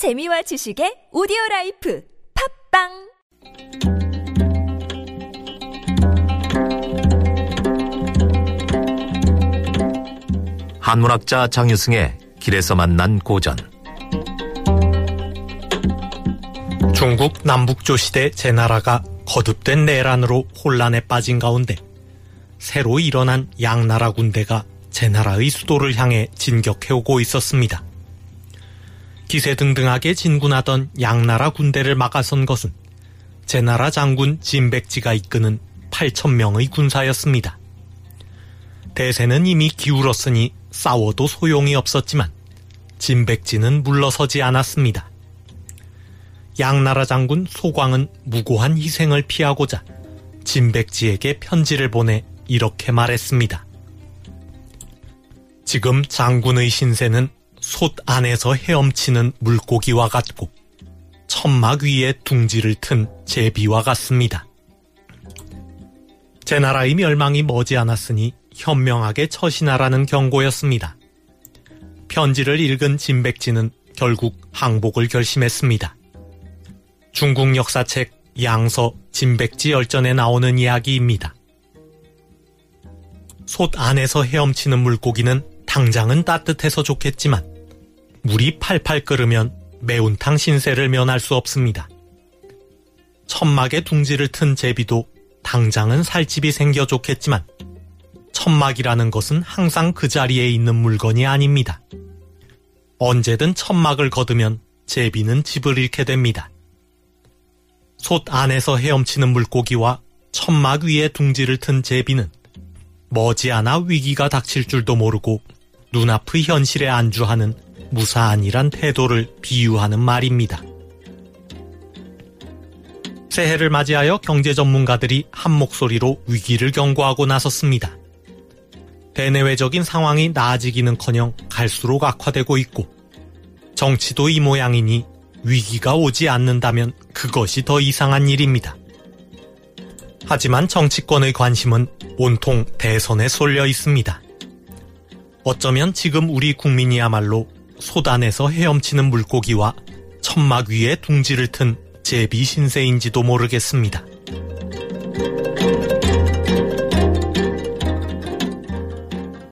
재미와 지식의 오디오 라이프 팟빵 한문학자 장유승의 길에서 만난 고전 중국 남북조 시대 제나라가 거듭된 내란으로 혼란에 빠진 가운데 새로 일어난 양나라 군대가 제나라의 수도를 향해 진격해오고 있었습니다. 기세등등하게 진군하던 양나라 군대를 막아선 것은 제나라 장군 진백지가 이끄는 8천명의 군사였습니다. 대세는 이미 기울었으니 싸워도 소용이 없었지만 진백지는 물러서지 않았습니다. 양나라 장군 소광은 무고한 희생을 피하고자 진백지에게 편지를 보내 이렇게 말했습니다. 지금 장군의 신세는 솥 안에서 헤엄치는 물고기와 같고 천막 위에 둥지를 튼 제비와 같습니다. 제 나라의 멸망이 머지않았으니 현명하게 처신하라는 경고였습니다. 편지를 읽은 진백지는 결국 항복을 결심했습니다. 중국 역사책 양서 진백지 열전에 나오는 이야기입니다. 솥 안에서 헤엄치는 물고기는 당장은 따뜻해서 좋겠지만 물이 팔팔 끓으면 매운탕 신세를 면할 수 없습니다. 천막에 둥지를 튼 제비도 당장은 살집이 생겨 좋겠지만 천막이라는 것은 항상 그 자리에 있는 물건이 아닙니다. 언제든 천막을 걷으면 제비는 집을 잃게 됩니다. 솥 안에서 헤엄치는 물고기와 천막 위에 둥지를 튼 제비는 머지않아 위기가 닥칠 줄도 모르고 눈앞의 현실에 안주하는 무사한이란 태도를 비유하는 말입니다. 새해를 맞이하여 경제 전문가들이 한 목소리로 위기를 경고하고 나섰습니다. 대내외적인 상황이 나아지기는커녕 갈수록 악화되고 있고 정치도 이 모양이니 위기가 오지 않는다면 그것이 더 이상한 일입니다. 하지만 정치권의 관심은 온통 대선에 쏠려 있습니다. 어쩌면 지금 우리 국민이야말로 소단에서 헤엄치는 물고기와 천막 위에 둥지를 튼 제비 신세인지도 모르겠습니다.